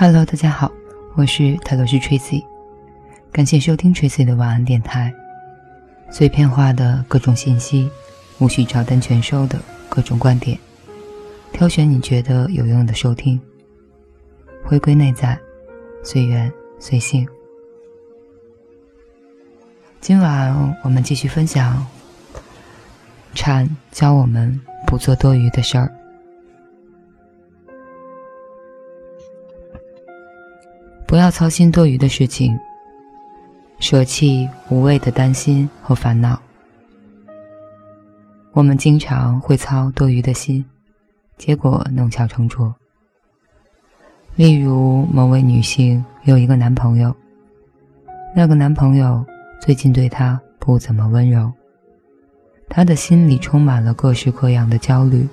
Hello，大家好，我是泰罗斯 Tracy，感谢收听 Tracy 的晚安电台。碎片化的各种信息，无需照单全收的各种观点，挑选你觉得有用的收听。回归内在，随缘随性。今晚我们继续分享。禅教我们不做多余的事儿。不要操心多余的事情，舍弃无谓的担心和烦恼。我们经常会操多余的心，结果弄巧成拙。例如，某位女性有一个男朋友，那个男朋友最近对她不怎么温柔，她的心里充满了各式各样的焦虑，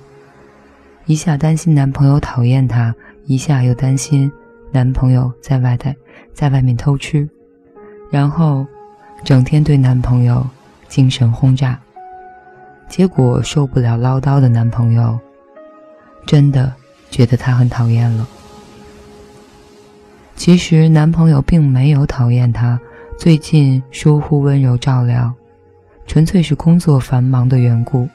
一下担心男朋友讨厌她，一下又担心。男朋友在外带，在外面偷吃，然后整天对男朋友精神轰炸，结果受不了唠叨的男朋友，真的觉得她很讨厌了。其实男朋友并没有讨厌她，最近疏忽温柔照料，纯粹是工作繁忙的缘故。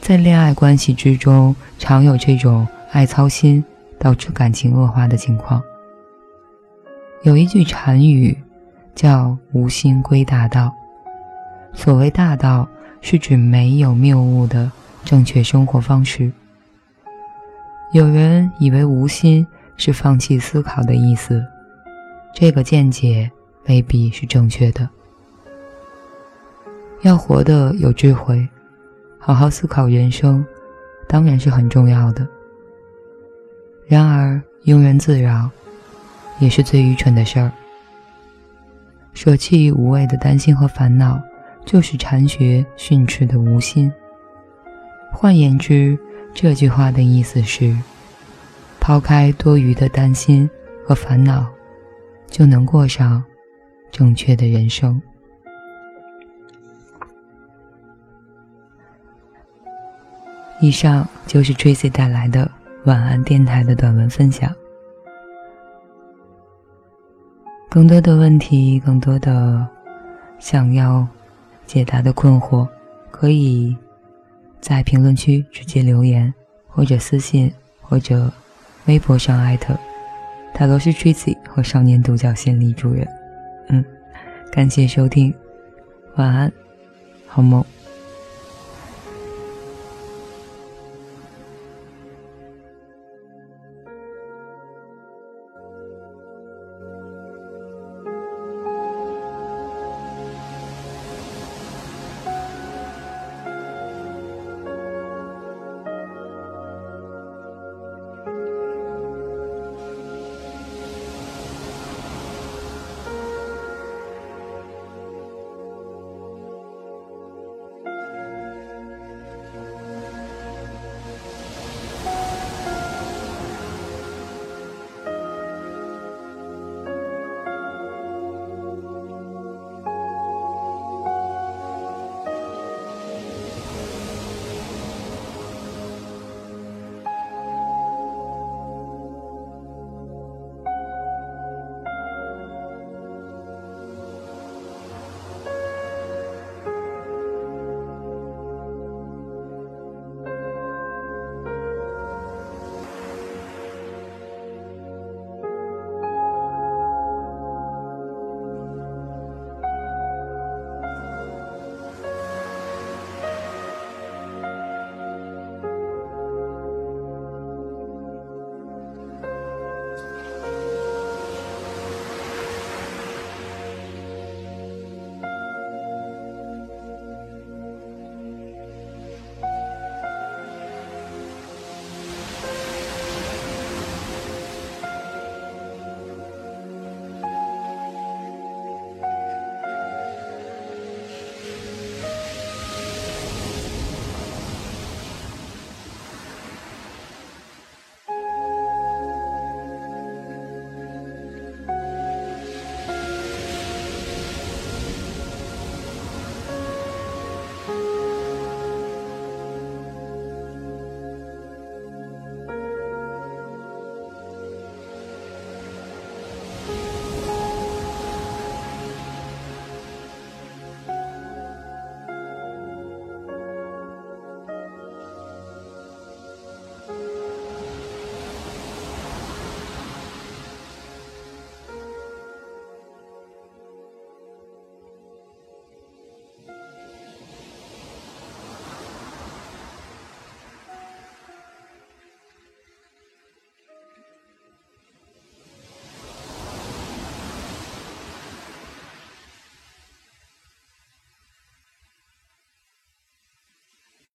在恋爱关系之中，常有这种爱操心。导致感情恶化的情况。有一句禅语，叫“无心归大道”。所谓大道，是指没有谬误的正确生活方式。有人以为无心是放弃思考的意思，这个见解未必是正确的。要活得有智慧，好好思考人生，当然是很重要的。然而，庸人自扰也是最愚蠢的事儿。舍弃无谓的担心和烦恼，就是禅学训斥的无心。换言之，这句话的意思是：抛开多余的担心和烦恼，就能过上正确的人生。以上就是 Tracy 带来的。晚安电台的短文分享，更多的问题，更多的想要解答的困惑，可以在评论区直接留言，或者私信，或者微博上艾特塔罗斯 Tracy 和少年独角仙李主任。嗯，感谢收听，晚安，好梦。